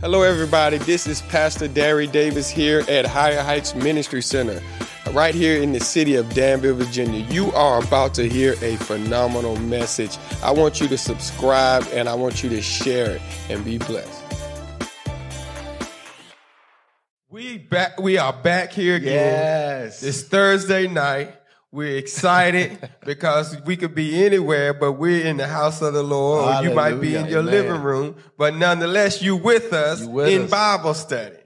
Hello, everybody. This is Pastor Derry Davis here at Higher Heights Ministry Center, right here in the city of Danville, Virginia. You are about to hear a phenomenal message. I want you to subscribe and I want you to share it and be blessed. We back. We are back here again. Yes. It's Thursday night. We're excited because we could be anywhere, but we're in the house of the Lord. Or you might be in your Amen. living room, but nonetheless, you with us with in us. Bible study.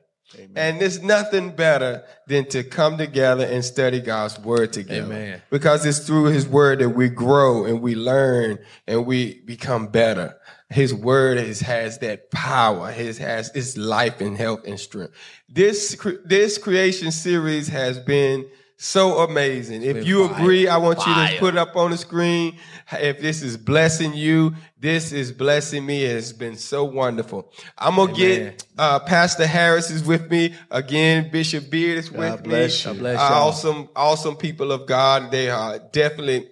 And there's nothing better than to come together and study God's word together. Amen. Because it's through his word that we grow and we learn and we become better. His word is, has that power. His has its life and health and strength. This this creation series has been so amazing. If you fire. agree, I want you to put it up on the screen. If this is blessing you, this is blessing me. It has been so wonderful. I'm gonna get uh, Pastor Harris is with me again. Bishop Beard is with bless me. you. God bless Uh, y'all. awesome, awesome people of God. They are definitely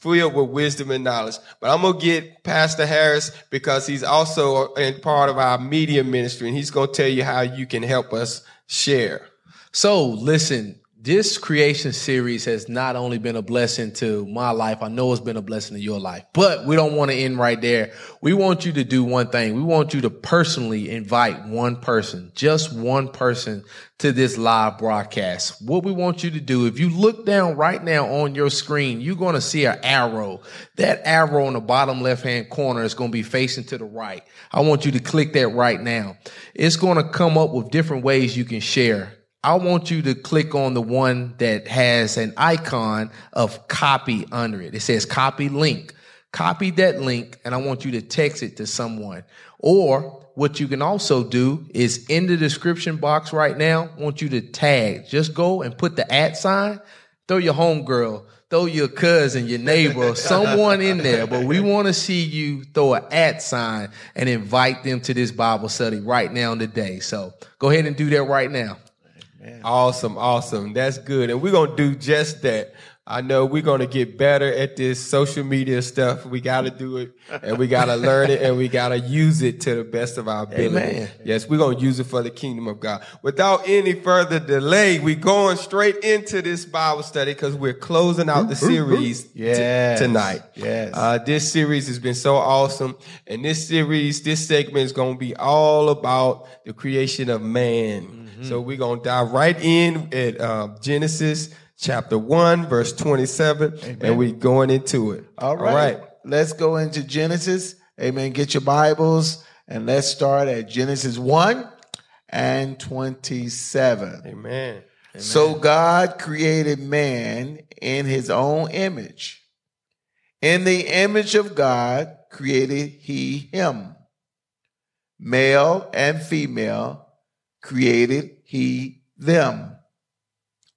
filled with wisdom and knowledge. But I'm gonna get Pastor Harris because he's also in part of our media ministry, and he's gonna tell you how you can help us share. So listen, this creation series has not only been a blessing to my life, I know it's been a blessing to your life, but we don't want to end right there. We want you to do one thing. We want you to personally invite one person, just one person to this live broadcast. What we want you to do, if you look down right now on your screen, you're going to see an arrow. That arrow in the bottom left hand corner is going to be facing to the right. I want you to click that right now. It's going to come up with different ways you can share. I want you to click on the one that has an icon of copy under it. It says copy link. Copy that link and I want you to text it to someone. Or what you can also do is in the description box right now, I want you to tag. Just go and put the at sign, throw your homegirl, throw your cousin, your neighbor, someone in there. But we want to see you throw an at sign and invite them to this Bible study right now today. So go ahead and do that right now. Awesome, awesome. That's good. And we're going to do just that. I know we're going to get better at this social media stuff. We got to do it and we got to learn it and we got to use it to the best of our ability. Amen. Yes, we're going to use it for the kingdom of God. Without any further delay, we're going straight into this Bible study because we're closing out the series t- tonight. Yes. Uh, this series has been so awesome. And this series, this segment is going to be all about the creation of man. Mm-hmm. So we're going to dive right in at uh, Genesis chapter 1, verse 27, and we're going into it. All right. Let's go into Genesis. Amen. Get your Bibles and let's start at Genesis 1 and 27. Amen. So God created man in his own image. In the image of God created he him. Male and female created he them.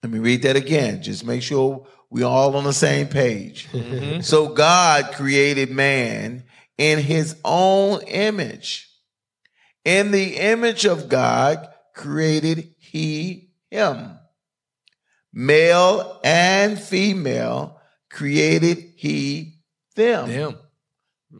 Let me read that again. Just make sure we're all on the same page. Mm-hmm. So God created man in his own image. In the image of God created he him. Male and female created he them.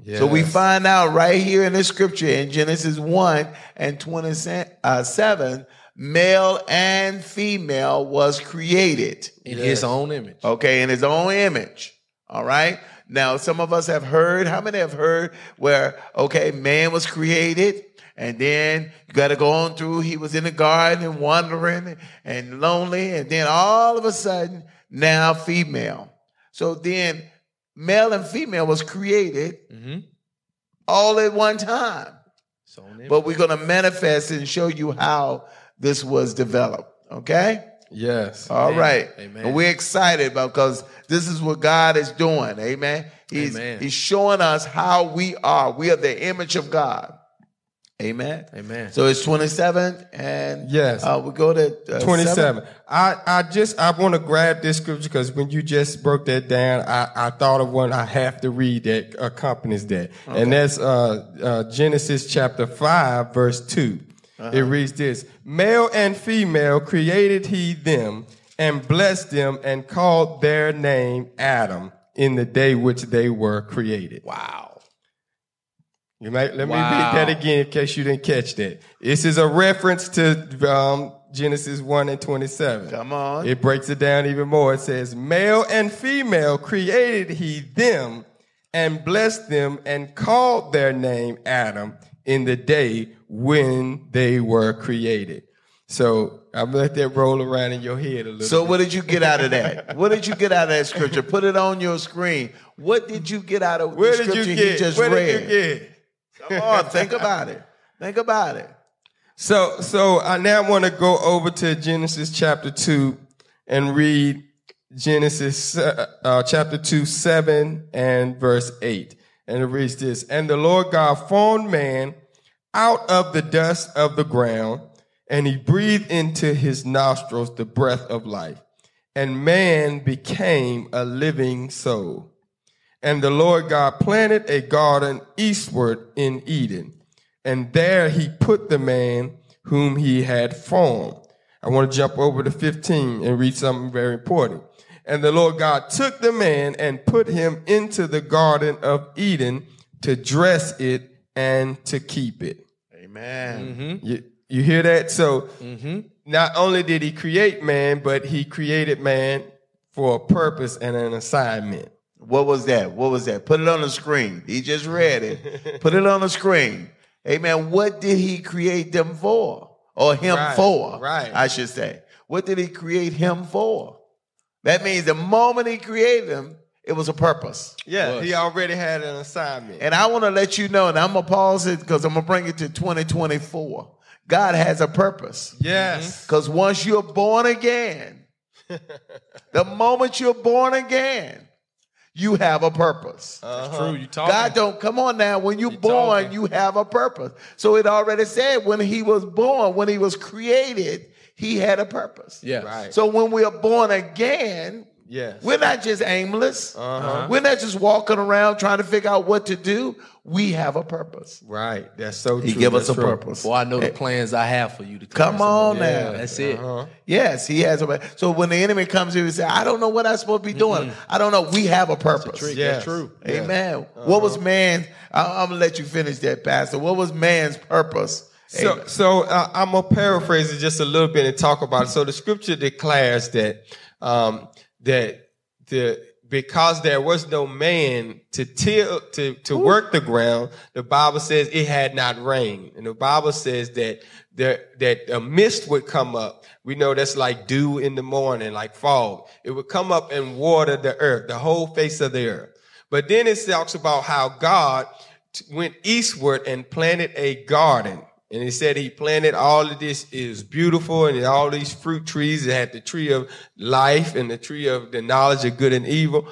Damn. So we find out right here in the scripture in Genesis 1 and 27, uh, male and female was created. In his own image. Okay, in his own image. All right. Now, some of us have heard, how many have heard where, okay, man was created and then you got to go on through, he was in the garden and wandering and lonely. And then all of a sudden, now female. So then male and female was created mm-hmm. all at one time. Image. But we're going to manifest and show you how this was developed. Okay? Yes. All right, Amen. And we're excited about because this is what God is doing. Amen. He's Amen. He's showing us how we are. We are the image of God. Amen. Amen. So it's 27 and Yes. uh, we go to uh, 27. seven. I, I just, I want to grab this scripture because when you just broke that down, I, I thought of one I have to read that accompanies that. And that's, uh, uh, Genesis chapter 5, verse 2. It reads this, male and female created he them and blessed them and called their name Adam in the day which they were created. wow. You might let me Wow. read that again in case you didn't catch that. This is a reference to um, Genesis 1 and 27. Come on. It breaks it down even more. It says, Male and female created he them and blessed them and called their name Adam in the day when they were created. So I'm gonna let that roll around in your head a little So bit. what did you get out of that? What did you get out of that scripture? Put it on your screen. What did you get out of Where the did you get? just Where read? Come on, think about it. Think about it. So, so I now want to go over to Genesis chapter two and read Genesis uh, uh, chapter two, seven and verse eight, and it reads this: And the Lord God formed man out of the dust of the ground, and He breathed into his nostrils the breath of life, and man became a living soul. And the Lord God planted a garden eastward in Eden, and there he put the man whom he had formed. I want to jump over to 15 and read something very important. And the Lord God took the man and put him into the garden of Eden to dress it and to keep it. Amen. Mm-hmm. You, you hear that? So mm-hmm. not only did he create man, but he created man for a purpose and an assignment. What was that? What was that? Put it on the screen. He just read it. Put it on the screen. Amen. What did he create them for? Or him Right, for? right. I should say. What did he create him for? That means the moment he created him, it was a purpose. Yeah, he already had an assignment. And I want to let you know, and I'm going to pause it because I'm going to bring it to 2024. God has a purpose. yes. Mm-hmm. Because once you're born again, the moment you're born again, you have a purpose. That's uh-huh. true, you talking. God don't come on now. When you're born, talking. you have a purpose. So it already said when he was born, when he was created, he had a purpose. Yes. Right. So when we are born again, Yes. we're not just aimless. Uh-huh. We're not just walking around trying to figure out what to do. We have a purpose. Right. That's so true. He give us a true. purpose. Well, I know the plans I have for you. To Come on Yeah, now. That's it. Uh-huh. Yes, he has a. So when the enemy comes here and say, "I don't know what I'm supposed to be doing," I don't know. We have a purpose. trick. Yes. That's true. Yes. Amen. What was man? I, I'm gonna let you finish that, Pastor. What was man's purpose? So, Amen. so uh, I'm gonna paraphrase it just a little bit and talk about it. So the scripture declares that um, that the because there was no man to till to to work the ground, the Bible says it had not rained, and the Bible says that there that a mist would come up. We know that's like dew in the morning, like fog. It would come up and water the earth, the whole face of the earth. But then it talks about how God went eastward and planted a garden. And he said he planted all of this is beautiful and all these fruit trees. It had the tree of life and the tree of the knowledge of good and evil.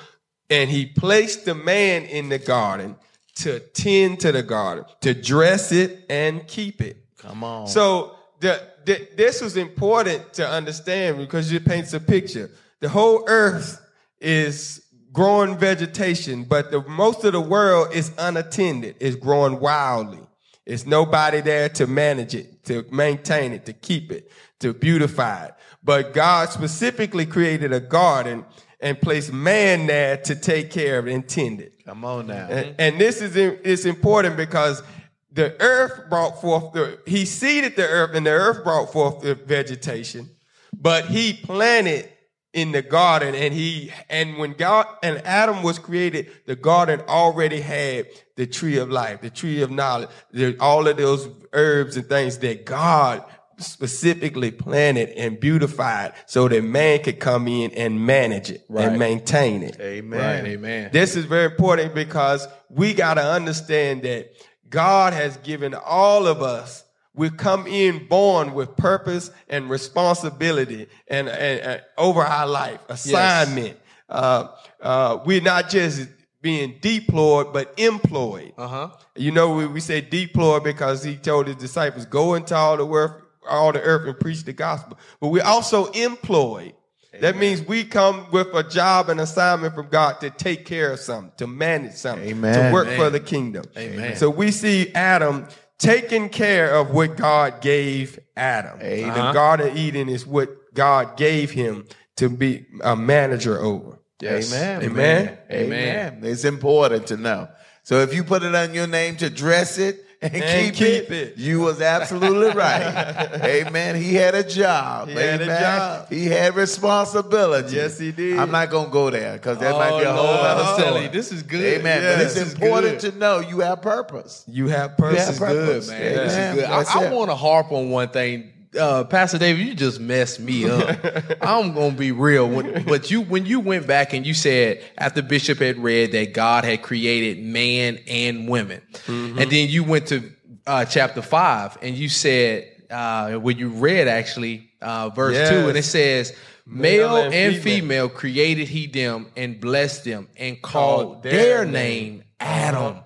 And he placed the man in the garden to tend to the garden, to dress it and keep it. Come on. So the, the, this was important to understand because it paints a picture. The whole earth is growing vegetation, but the most of the world is unattended. is growing wildly. It's nobody there to manage it, to maintain it, to keep it, to beautify it. But God specifically created a garden and placed man there to take care of it and tend it. Come on now. And, and this is it's important because the earth brought forth the he seeded the earth and the earth brought forth the vegetation, but he planted in the garden and he and when God and Adam was created, the garden already had the tree of life, the tree of knowledge, the, all of those herbs and things that God specifically planted and beautified so that man could come in and manage it Right. and maintain it. Amen. Right. Amen. This is very important because we got to understand that God has given all of us, we come in born with purpose and responsibility and, and, and over our life, assignment. Uh, uh, we're not just being deployed, but employed. Uh huh. You know, we, we say deployed because he told his disciples, go into all the earth, all the earth and preach the gospel. But we're also employed. That means we come with a job and assignment from God to take care of something, to manage something, Amen. to work for the kingdom. Amen. So we see Adam taking care of what God gave Adam. Amen. The Garden of Eden is what God gave him to be a manager over. Yes. Amen. Amen. Amen. It's important to know. So if you put it on your name to dress it and, And keep, keep it, it. you was absolutely right. Amen. He had a job. He had a job. He had responsibility. Yes, he did. I'm not gonna go there because that Oh, might be a oh, whole Lord, other story. this is good. Amen. Yeah, but it's important good. to know you have purpose. You have You purpose. have Good, man. Yeah. This is good. I, I want to harp on one thing. Uh, Pastor David, you just messed me up. I'm gonna be real. When, but you, when you went back and you said after Bishop had read that God had created man and women, Mm-hmm. and then you went to uh, chapter five and you said uh, when you read actually uh, verse Yes. two, and it says. Male, Male and, and female. female. created he them and blessed them and called Called their, their name name. Adam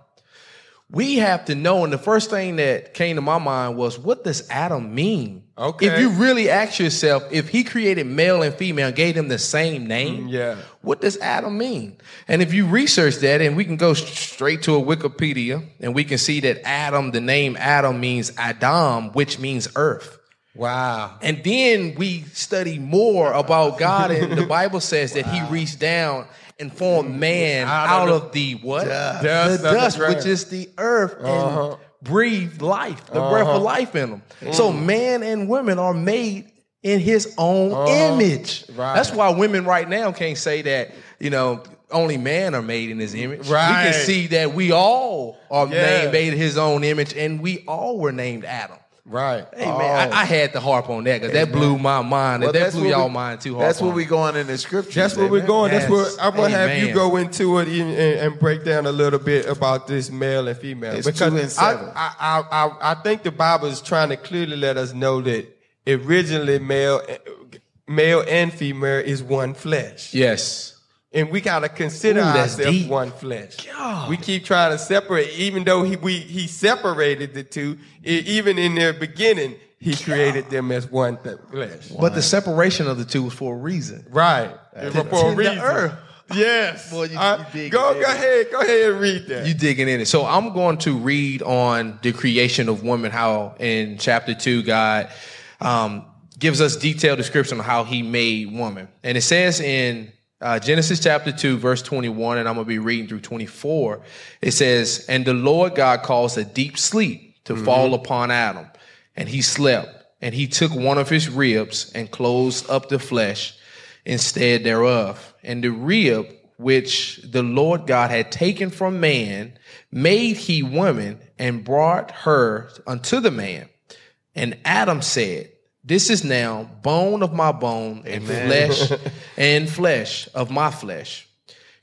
we have to know, and the first thing that came to my mind was, what does Adam mean? Okay. If you really ask yourself, if he created male and female and gave them the same name, Mm, yeah. what does Adam mean? And if you research that, and we can go straight to a Wikipedia, and we can see that Adam, the name Adam means Adam, which means earth. Wow. And then we study more about God, and the Bible says that He reached down and formed man Out out, of of the what? Dust. The Dust the which is the earth, Uh-huh. And breathed life, the breath of uh-huh. life in them. So mm. man and women are made in His own uh-huh. image. Right. That's why women right now can't say that you know. Only man are made in his image. We Right. can see that we all are Yeah. named, made in his own image, and we all were named Adam. Right. Hey man, I, I had to harp on that because that blew my mind, Well, that blew y'all we- mind too. Harp That's where we it. going in the scriptures. That's where we're going. That's Yes. where I'm gonna have you go into it and, and, and break down a little bit about this male and female. It's two and seven. I, I, I, I, I think the Bible is trying to clearly let us know that originally male, male and female is one flesh. Yes, And we gotta consider Ooh, that's ourselves deep. one flesh. God. We keep trying to separate, even though he we he separated the two. even in their beginning, he created them as one th- flesh. but the separation of the two was for a reason. Right. To For a tend the reason. earth. Yes. Boy, you- Uh, you go it, go baby. ahead. Go ahead and read that. You digging in it. So I'm going to read on the creation of woman, how in chapter two, God um, gives us detailed description of how he made woman. And it says in uh, Genesis chapter 2, verse 21, and I'm going to be reading through 24. It says, And the Lord God caused a deep sleep to fall upon Adam, and he slept. And he took one of his ribs and closed up the flesh instead thereof. And the rib which the Lord God had taken from man made he woman and brought her unto the man. And Adam said, This is now bone of my bone and flesh and flesh of my flesh.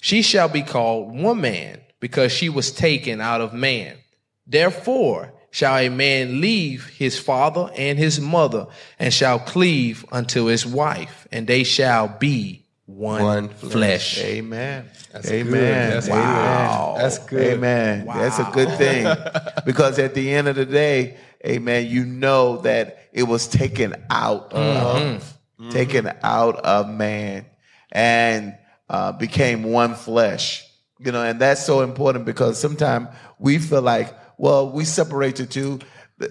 She shall be called woman because she was taken out of man. Therefore shall a man leave his father and his mother and shall cleave unto his wife, and they shall be one, One flesh. flesh. Amen. That's Amen. good. That's Wow. good. That's good. Amen. That's a good thing. because at the end of the day, amen, you know that it was taken out of mm-hmm. taken out of man and uh, became one flesh. You know, and that's so important because sometimes we feel like, well, we separate the two.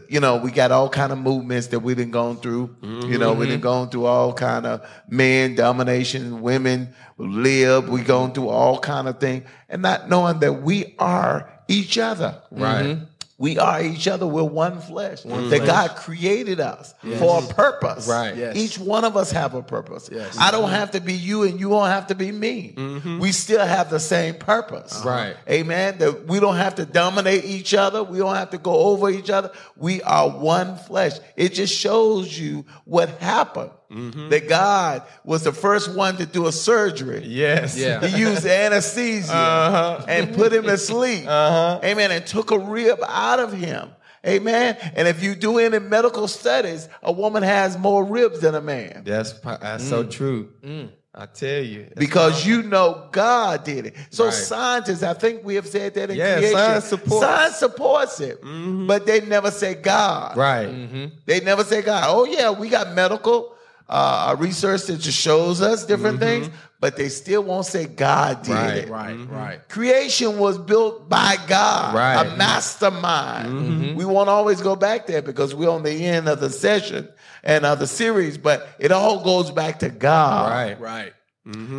You know, we got all kind of movements that we didn't gone through. You know, we didn't gone through all kind of men domination, women live. We gone through all kind of things, and not knowing that we are each other. Right. Mm-hmm. We are each other. We're one flesh. that God created us for a purpose. Right. Yes. Each one of us have a purpose. Yes. I don't have to be you, and you don't have to be me. Mm-hmm. We still have the same purpose. Uh-huh. Right. Amen. That we don't have to dominate each other. We don't have to go over each other. We are one flesh. It just shows you what happened. Mm-hmm. That God was the first one to do a surgery. Yes. Yeah. He used anesthesia Uh-huh. and put him to sleep. Uh-huh. Amen. And took a rib out of him. Amen. And if you do any medical studies, a woman has more ribs than a man. That's po- that's so mm. true. Mm. I tell you. That's Because you know God did it. So Right. scientists, I think we have said that in Yeah, creation. science supports. Science supports it, mm-hmm. but they never say God. right. Mm-hmm. They never say God. Oh yeah, we got medical uh, research that just shows us different mm-hmm. things, but they still won't say God did Right, it. Right, mm-hmm. right. Creation was built by God, Right. a mastermind. We won't always go back there because we're on the end of the session and of the series, but it all goes back to God. Right. Right.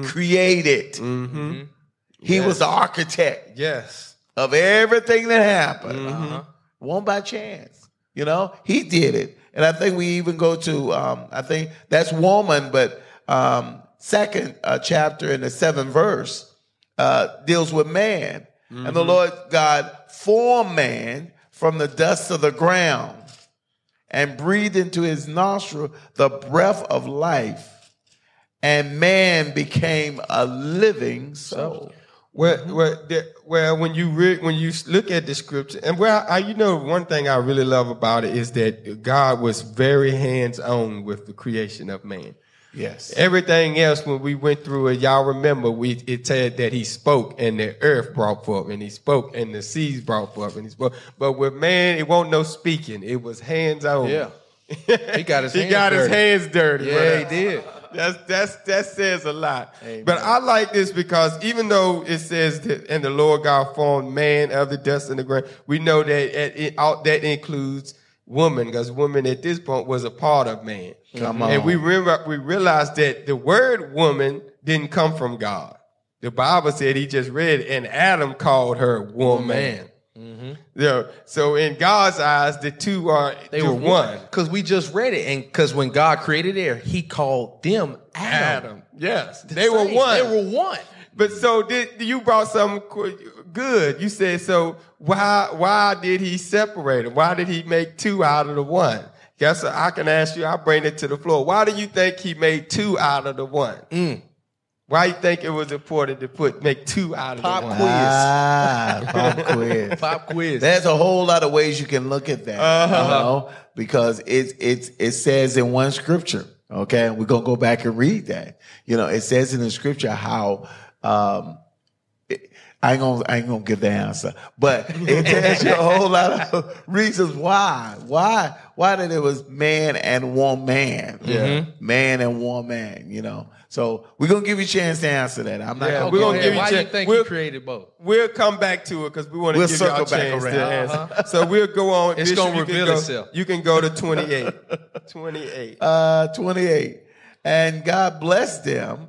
Created. Mm-hmm. He was the architect. Yes. of everything that happened. Mm-hmm. Uh-huh. Won't by chance. You know, he did it. And I think we even go to, um, I think that's woman, but um, second uh, chapter in the seventh verse uh, deals with man. And Mm-hmm. the Lord God formed man from the dust of the ground and breathed into his nostril the breath of life. And man became a living soul. Well, mm-hmm. well, the, well, when you re- when you look at the scripture, and well, I, you know, one thing I really love about it is that God was very hands on with the creation of man. Yes. Everything else, when we went through it, y'all remember we it said that he spoke and the earth brought forth, and he spoke and the seas brought forth, and he spoke. But with man, it wasn't no speaking; it was hands on. Yeah. He got his he hands got his dirty. hands dirty. Yeah, brother. he did. That's that's that says a lot. Amen. But I like this because even though it says that, and the Lord God formed man of the dust of the ground, we know that it, that includes woman because woman at this point was a part of man. Come And on. we remember we realized that the word woman didn't come from God. The Bible said he just read, and Adam called her woman. Yeah. So in God's eyes, the two are They were one because we just read it, and because when God created air, He called them Adam. Adam. Yes, The they were one. They were one. But so did you brought something good? You said so. Why why did he separate them? Why did he make two out of the one? Guess what? I can ask you. I'll bring it to the floor. Why do you think he made two out of the one? Mm. Why you think it was important to put make two out of Pop the one? quiz. Ah, pop quiz. Pop quiz. There's a whole lot of ways you can look at that, Uh-huh. you know, because it it's it says in one scripture. Okay, we're gonna go back and read that. You know, it says in the scripture how um, it- I ain't gonna I ain't gonna give the answer, but it tells you a whole lot of reasons why why why that it was man and woman, yeah, man and woman. You know, so we're gonna give you a chance to answer that. I'm not Yeah, gonna we're gonna ahead. give you Why a do you think We'll- He created both? We'll come back to it because we want to We'll give y'all a chance around. to answer. So we'll go on. It's Bishop, gonna you can reveal go- itself. You can go to 28. 28. uh, 28. And God blessed them.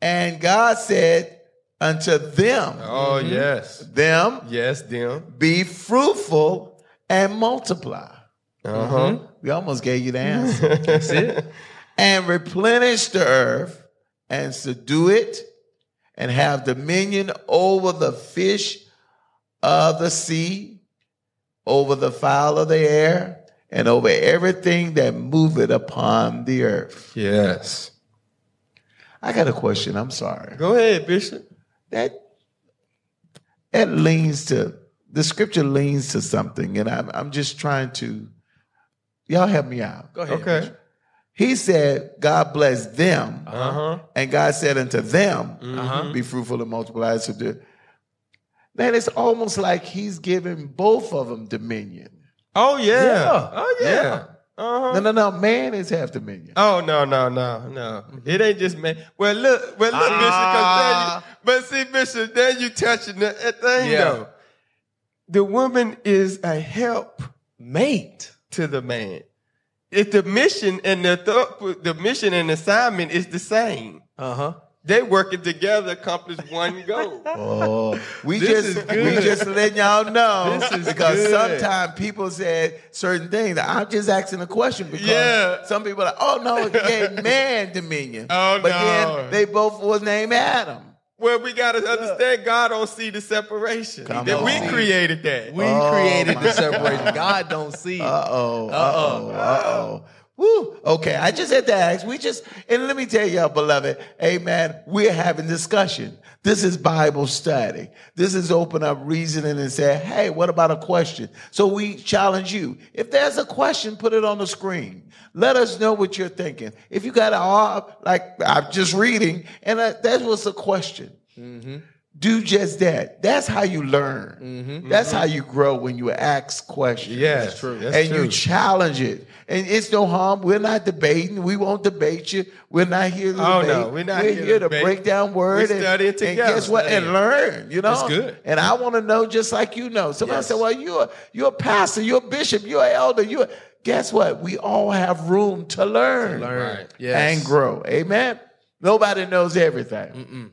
And God said unto them, Oh yes, them, yes, them. be fruitful and multiply. Uh huh. We almost gave you the answer. That's it. and replenish the earth and subdue it and have dominion over the fish of the sea, over the fowl of the air, and over everything that moveth upon the earth. Yes. I got a question. I'm sorry. Go ahead, Bishop. That that leans to the scripture leans to something, and I'm I'm just trying to y'all help me out. Go ahead. Okay. Bishop. He said, God bless them, Uh huh. and God said unto them, Uh-huh. be fruitful and multiply. and subdue. Man, it's almost like he's giving both of them dominion. Oh yeah. Yeah. Oh yeah. Yeah. Uh huh. No, no, no. Man is half dominion. Oh no no no no! It ain't just man. Well look, well look, Ah. Bishop. 'cause then you, but see, Bishop, then you touching the that thing Yeah. though. The woman is a help Mate. to the man. If the mission and the th- the mission and assignment is the same, Uh huh. they working together accomplish one goal. Oh, we This just is we just letting y'all know This is because good. sometimes people said certain things. I'm just asking a question because Yeah. some people are like, oh no, it gave man dominion. Oh, but no. then they both was named Adam. Well, we got to understand God don't see the separation. Come that we on. created that. We Oh, created the separation. God don't see it. Uh oh. Uh oh. Uh oh. Woo. Okay, I just had to ask. We just, and let me tell y'all, beloved, amen, we're having discussion. This is Bible study. This is open up reasoning and say, hey, what about a question? So we challenge you. If there's a question, put it on the screen. Let us know what you're thinking. If you got a, like, I'm just reading, and uh, that was a question do just that. That's how you learn. Mm-hmm. That's mm-hmm. how you grow when you ask questions. Yeah, that's true. That's and true. you challenge it. And it's no harm. We're not debating. We won't debate you. We're not here to Oh, debate. no, we're not We're here to here to debate. break down words and, and guess what? And learn. You know, That's good. And I want to know just like you know. Somebody Yes. said, "Well, you're you're a pastor. You're a bishop. You're an elder. You're." Guess what? We all have room to learn, Learn. Right. Yes. and grow. Amen. Nobody knows everything.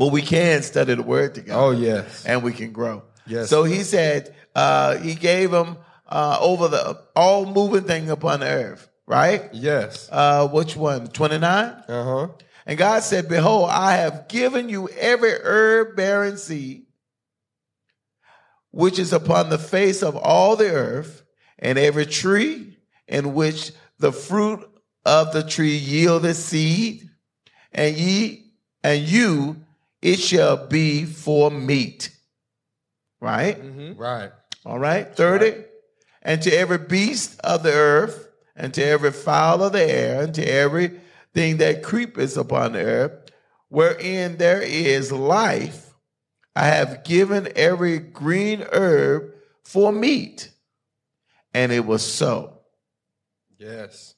But we can study the word together. Oh, yes. and we can grow. Yes. So he said uh, he gave them uh, over the all moving thing upon the earth. Right. Yes. Uh, which one? Twenty nine. Uh huh. And God said, Behold, I have given you every herb bearing seed which is upon the face of all the earth, and every tree in which the fruit of the tree yieldeth seed, and ye and you it shall be for meat. Right? Mm-hmm. Right. All right. 30. And to every beast of the earth, and to every fowl of the air, and to everything that creepeth upon the earth, wherein there is life, I have given every green herb for meat. And it was so. Yes.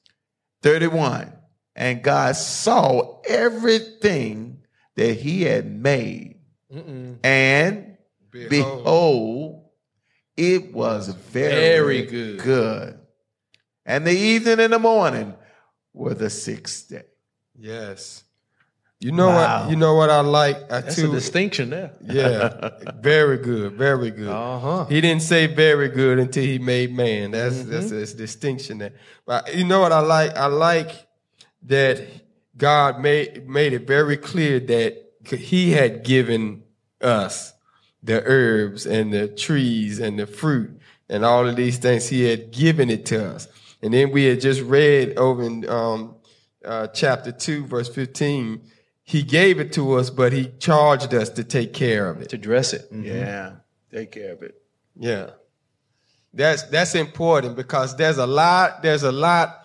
31. And God saw everything that he had made, and Behold. behold, it was very, Very good. good. And the evening and the morning were the sixth day. Yes. You know Wow. what? You know what I like. I That's too. a distinction there. yeah. Very good. Very good. Uh-huh. He didn't say very good until he made man. That's that's a distinction there. But you know what I like? I like that God made made it very clear that He had given us the herbs and the trees and the fruit and all of these things. He had given it to us. And then we had just read over in um, uh, chapter two, verse fifteen. He gave it to us, but he charged us to take care of it. To dress it. Yeah. Take care of it. Yeah. That's that's important because there's a lot there's a lot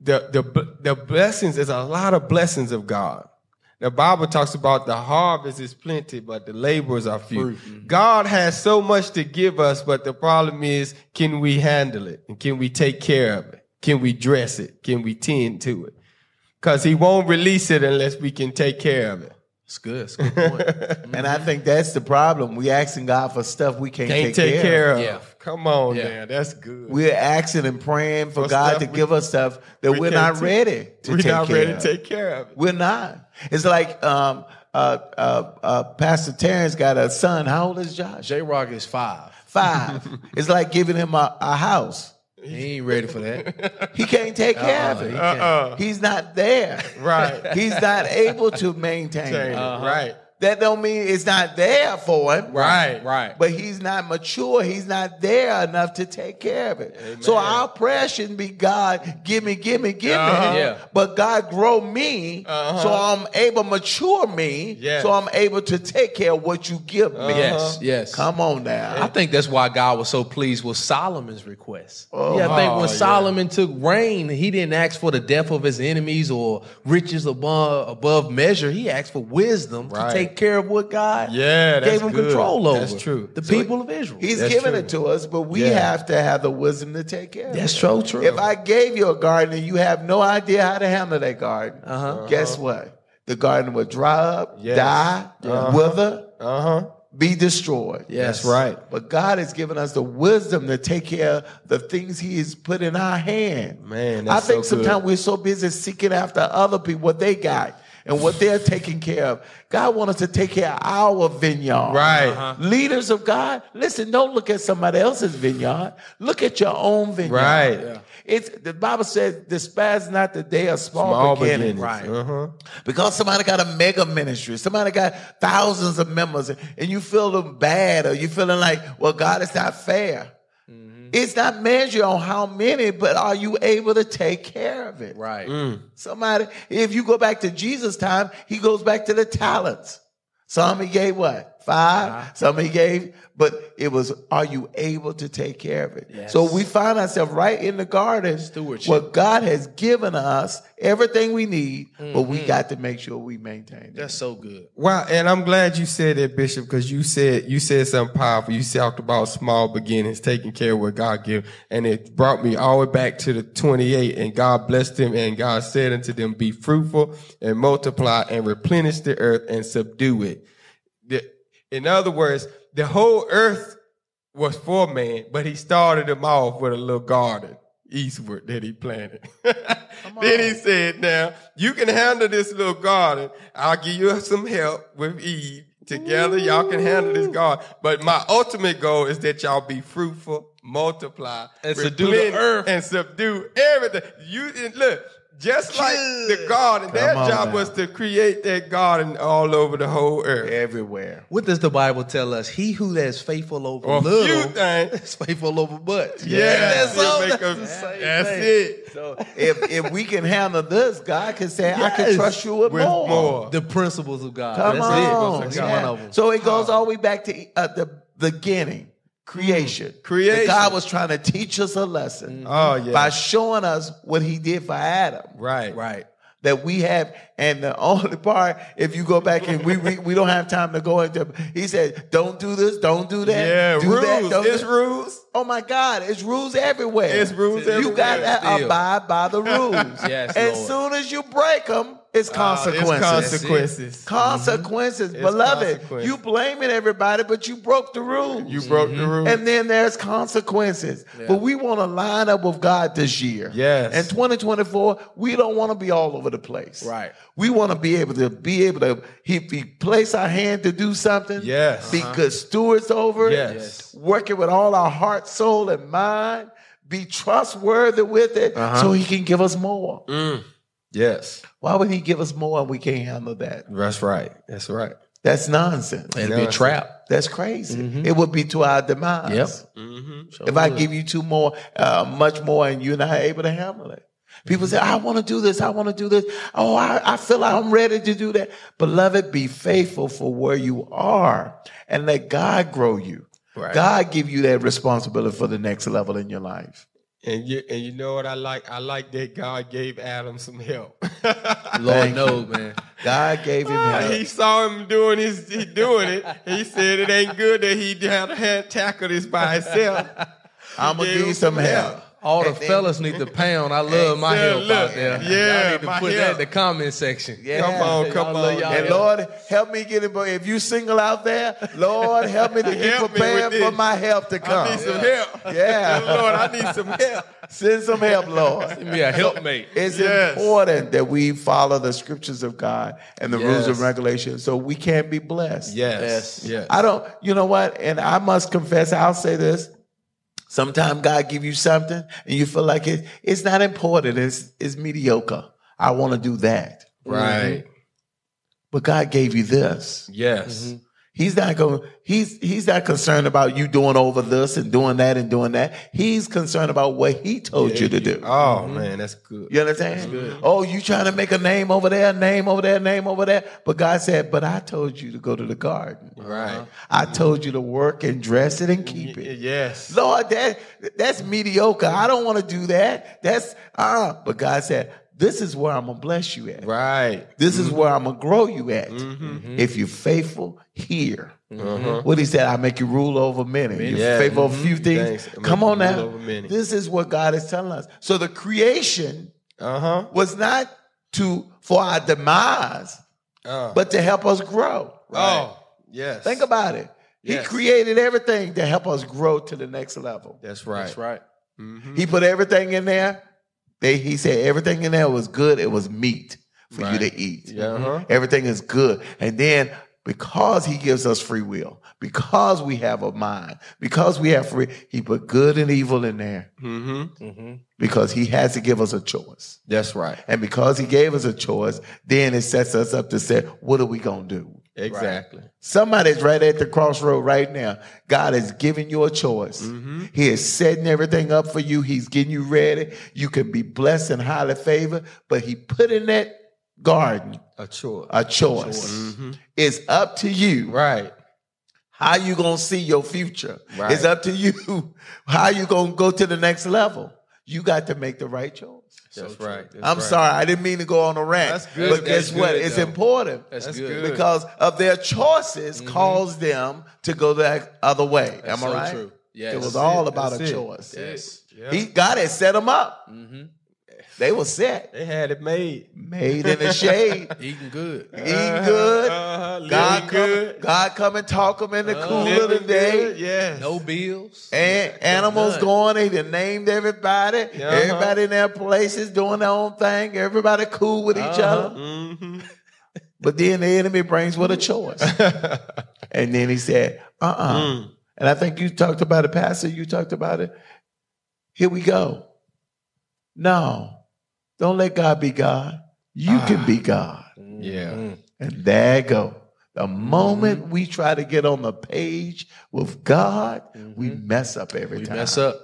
the the the blessings there's a lot of blessings of God. The Bible talks about the harvest is plenty, but the laborers are few. Mm-hmm. God has so much to give us, but the problem is, can we handle it? And can we take care of it? Can we dress it? Can we tend to it? Because He won't release it unless we can take care of it. It's good. It's a good point. And I think that's the problem. We asking God for stuff we can't, Can't take, take care of. Yeah. Come on, Yeah. man. That's good. We're asking and praying for For God to we- give us stuff that we we are can't not take- ready to We're take not care ready of. to take care of it. We're not. It's like um, uh, uh, uh, Pastor Terrence got a son. How old is Josh? J Rock is five. Five. it's like giving him a, a house. He ain't ready for that. He can't take care of Uh-uh, it. he. Uh-uh. He's not there. Right. He's not able to maintain it. it. Uh-huh. Right. That don't mean it's not there for him. Right. Right. But he's not mature. He's not there enough to take care of it. So our prayer shouldn't be God, give me, give me, give Uh-huh. me. Yeah. But God grow me Uh-huh. so I'm able mature me. Yes. So I'm able to take care of what you give me. Yes. Yes. Come on now. I think that's why God was so pleased with Solomon's request. Oh. yeah, I think Oh, when yeah. Solomon took reign, he didn't ask for the death of his enemies or riches above above measure. He asked for wisdom Right. to take care of what God Yeah, that's gave him good. control over. That's true. The So people of Israel. He's That's giving true. it to us, but we Yeah. have to have the wisdom to take care of That's it. so true. If I gave you a garden and you have no idea how to handle that garden, Uh-huh. guess what? The garden would dry up, Yes. die, wither, Uh huh. be destroyed. Yes. That's right. But God has given us the wisdom to take care of the things He has put in our hand. Man, I think so good. sometimes we're so busy seeking after other people, what they got and what they're taking care of. God wants us to take care of our vineyard. Right. Uh-huh. Leaders of God, listen, don't look at somebody else's vineyard. Look at your own vineyard. Right. Yeah. It's the Bible says, despise not the day of small, Small beginnings. beginnings. Uh huh. Because somebody got a mega ministry, somebody got thousands of members, and you feel them bad, or you feeling like, well, God, it's not fair. It's not measured on how many, but are you able to take care of it? right. Mm. Somebody, if you go back to Jesus' time, he goes back to the talents. Some he gave what? 5 Uh-huh. Some he gave, but it was, are you able to take care of it? Yes. So we find ourselves right in the garden Stewardship. where God has given us everything we need, but Mm-hmm. we got to make sure we maintain it. That's so good. Wow, and I'm glad you said that, Bishop, because you said you said something powerful. You talked about small beginnings, taking care of what God gave, and it brought me all the way back to the 28. And God blessed them, and God said unto them, "Be fruitful and multiply, and replenish the earth and subdue it." The- in other words, the whole earth was for man, but He started them off with a little garden. eastward that he planted. then he said, now you can handle this little garden. I'll give you some help with Eve. Together, y'all can handle this garden. But my ultimate goal is that y'all be fruitful, multiply, And subdue the earth. and subdue everything. You and look, just like the garden, their Come on job now. was to create that garden all over the whole earth. Everywhere. What does the Bible tell us? He who is faithful over Or a few little is faithful over much. Yeah, that's all. That's a- the same that's thing. it. So if if we can handle this, God can say, I can trust you with, With more. more. The principles of God. Come that's on. it. Yeah. one of them. So it goes all the way back to uh, the beginning, creation. Creation. That God was trying to teach us a lesson mm-hmm. Oh yeah. by showing us what he did for Adam. right. right. That we have, and the only part, if you go back and we we, we don't have time to go into. He said, "Don't do this, don't do that, Yeah, do rules. that, don't it's do- rules. Oh my God, it's rules everywhere. It's rules You everywhere. got to abide by the rules. Yes, As Lord. soon as you break them, it's Uh, consequences. it's consequences. Consequences, It's beloved. consequences. You blaming everybody, but you broke the rules. You broke the rules. and then there's consequences. But we want to line up with God this year. Yes. In 2024, we don't want to be all over the place. Right. We want to be able to be able to, if we place our hand to do something, Yes. be good stewards over it, Yes. working with all our heart, soul, and mind, be trustworthy with it Uh-huh. so he can give us more. Yes. Why would he give us more and we can't handle that? That's right. That's right. That's nonsense. It'd be a trap. That's crazy. It would be to our demise. Yep. Mm-hmm. If I give you two more, uh, much more, and you're not able to handle it. People say, I want to do this. I want to do this. Oh, I, I feel like I'm ready to do that. Beloved, be faithful for where you are and let God grow you. Right. God give you that responsibility for the next level in your life. And you and you know what I like? I like that God gave Adam some help. Lord knows, man. God gave him ah, help. he saw him doing his he doing it. He said it ain't good that he had to hand tackle this by himself. I'm gonna him need some some help. All the fellas need to pound. I love my Yeah, help look, out there. yeah, Y'all need to my put that in the comment section. Yeah. Come on, Y'all come on. y'all And. Lord, help me get it. But if you single out there, Lord, help me to get prepared for my help to come. I need some help. Yeah. Lord, I need some help. Send some help, Lord. Give me a helpmate. It's Yes. important that we follow the scriptures of God and the rules and Yes. regulations so we can be blessed. Yes. Yes. Yes. I don't, you know what? And I must confess, I'll say this. Sometimes God give you something and you feel like it, it's not important. It's, it's mediocre. I want to do that. right. Mm-hmm. But God gave you this. Yes. Mm-hmm. He's not going. He's he's not concerned about you doing over this and doing that and doing that. He's concerned about what he told you to do. Oh man, that's good. You understand? Oh, you trying to make a name over there, name over there, name over there. But God said, "But I told you to go to the garden. Right. I told you to work and dress it and keep it." Yes. Lord, that that's mediocre. I don't want to do that. That's uh. But God said, "This is where I'm gonna bless you at. Right. This is where I'm gonna grow you at. Mm-hmm. If you're faithful here." Uh-huh. What he said, I make you rule over many. You're Yeah. faithful over a few things. Thanks. Come on now. This is what God is telling us. So the creation Uh huh. was not to for our demise, Uh, but to help us grow. oh yes. Think about it. He created everything to help us grow to the next level. That's right. That's right. He put everything in there. They, he said everything in there was good. It was meat for you to eat. Yeah. Uh-huh. Everything is good. And then because he gives us free will, because we have a mind, because we have free, he put good and evil in there Mm-hmm. because he has to give us a choice. That's right. And because he gave us a choice, then it sets us up to say, what are we going to do? Exactly. Somebody's right at the crossroad right now. God is giving you a choice. Mm-hmm. He is setting everything up for you. He's getting you ready. You can be blessed and highly favored, but he put in that garden A choice. a choice. Mm-hmm. It's up to you Right. how you going to see your future. Right. It's up to you how you going to go to the next level. You got to make the right choice. That's right. That's I'm right. sorry, I didn't mean to go on a rant. That's good. But That's guess what? good, It's though. important. That's, That's good. good. because of their choices caused them to go that other way. That's Am I so right? true. Yes. It was all about That's a it. choice. Yes. Yeah. He God had set them up. Mm-hmm. They were set, They had it made. made in the shade, Eating good. eating good. Uh-huh. God come, good. God come and talk them in the cool of the day. good. Yes. No bills. And animals None. going, they done named everybody. Uh-huh. Everybody in their places doing their own thing. Everybody cool with each Uh-huh. other. Mm-hmm. But then the enemy brings with a choice. and then he said, uh uh Mm. And I think you talked about it, Pastor. You talked about it. Here we go. No, don't let God be God. You can be God. Yeah. Mm. And there go. The moment we try to get on the page with God, we mess up every We time. mess up.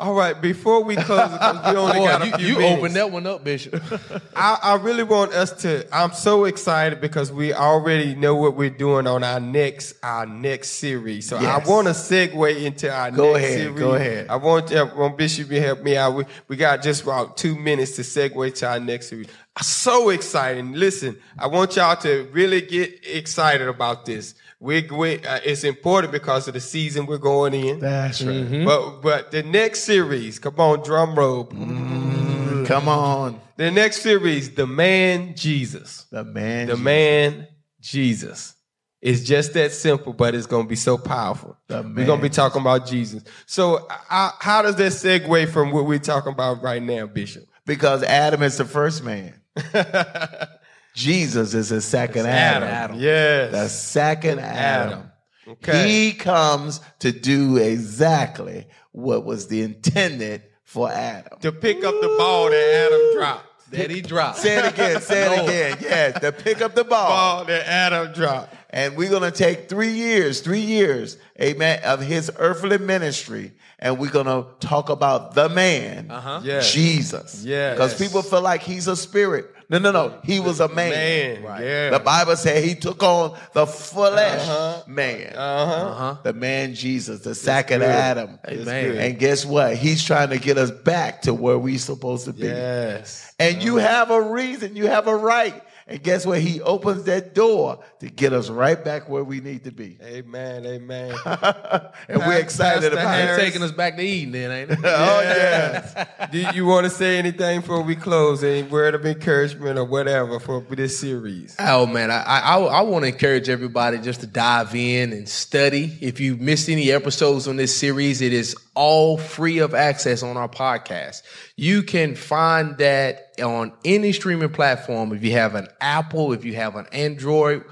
All right. Before we close, because we only Boy, got a you, few you minutes. opened that one up, Bishop. I, I really want us to. I'm so excited because we already know what we're doing on our next our next series. So Yes. I want to segue into our Go next ahead, series. go ahead. I want I want Bishop to help me out. We, we got just about two minutes to segue to our next series. I'm so excited. Listen, I want y'all to really get excited about this. We, we uh, it's important because of the season we're going in. That's right. Mm-hmm. But but the next series, come on, drum roll. Come on. The next series, the man Jesus. The man. The man Jesus. It's just that simple, but it's going to be so powerful. The We're going to be talking about Jesus. So, uh, how does that segue from what we're talking about right now, Bishop? Because Adam is the first man. Jesus is the second Adam. Adam. Yes. The second Adam. Adam. Okay. He comes to do exactly what was the intended for Adam. to pick up the ball that Adam dropped. that he dropped. Say it again. Say it No. again. Yes, to pick up the ball. Ball that Adam dropped. And we're going to take three years, three years, amen, of his earthly ministry. And we're going to talk about the man, Uh-huh. Yes. Jesus. Yeah, Because people feel like he's a spirit. No, no, no. He was a man. Man. Right. Yeah. The Bible said he took on the flesh Uh-huh. man. uh-huh. Uh-huh. The man Jesus, the second good. Adam. Amen. And guess what? He's trying to get us back to where we're supposed to be. Yes. And you have a reason, you have a right. And guess what? He opens that door to get us right back where we need to be. Amen. Amen. and we're excited Pastor about Ain't it. Harris. taking us back to Eden, then, ain't it? Oh, yeah. Do you want to say anything before we close? Any word of encouragement or whatever for this series? Oh man, I I, I want to encourage everybody just to dive in and study. If you missed any episodes on this series, it is all free of access on our podcast. You can find that on any streaming platform. If you have an Apple, if you have an Android,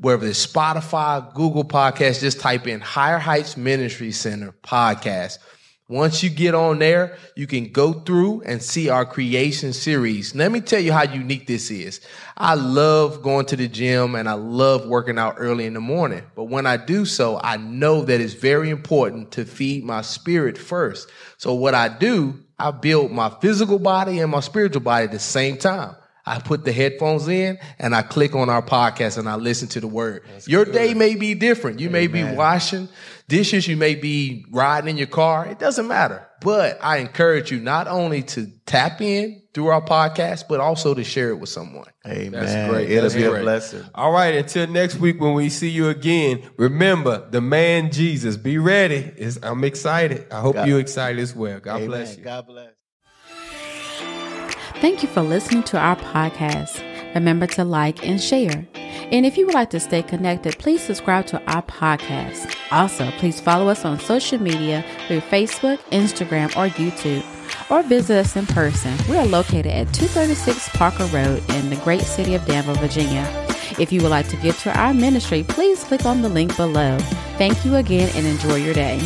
wherever it's Spotify, Google Podcast, just type in Higher Heights Ministry Center podcast. Once you get on there, you can go through and see our creation series. Let me tell you how unique this is. I love going to the gym and I love working out early in the morning. But when I do so, I know that it's very important to feed my spirit first. So what I do, I build my physical body and my spiritual body at the same time. I put the headphones in and I click on our podcast and I listen to the word. Your day may be different. You may be washing dishes. You may be riding in your car. It doesn't matter. But I encourage you not only to tap in through our podcast, but also to share it with someone. Amen. That's great. It'll That's be great. a blessing. All right, until next week when we see you again, remember the man Jesus. Be ready. It's- I'm excited. I hope God- you're excited as well. God Amen. bless you. God bless. Thank you for listening to our podcast. Remember to like and share. And if you would like to stay connected, please subscribe to our podcast. Also, please follow us on social media through Facebook, Instagram, or YouTube, or visit us in person. We are located at 236 Parker Road in the great city of Danville, Virginia. If you would like to give to our ministry, please click on the link below. Thank you again and enjoy your day.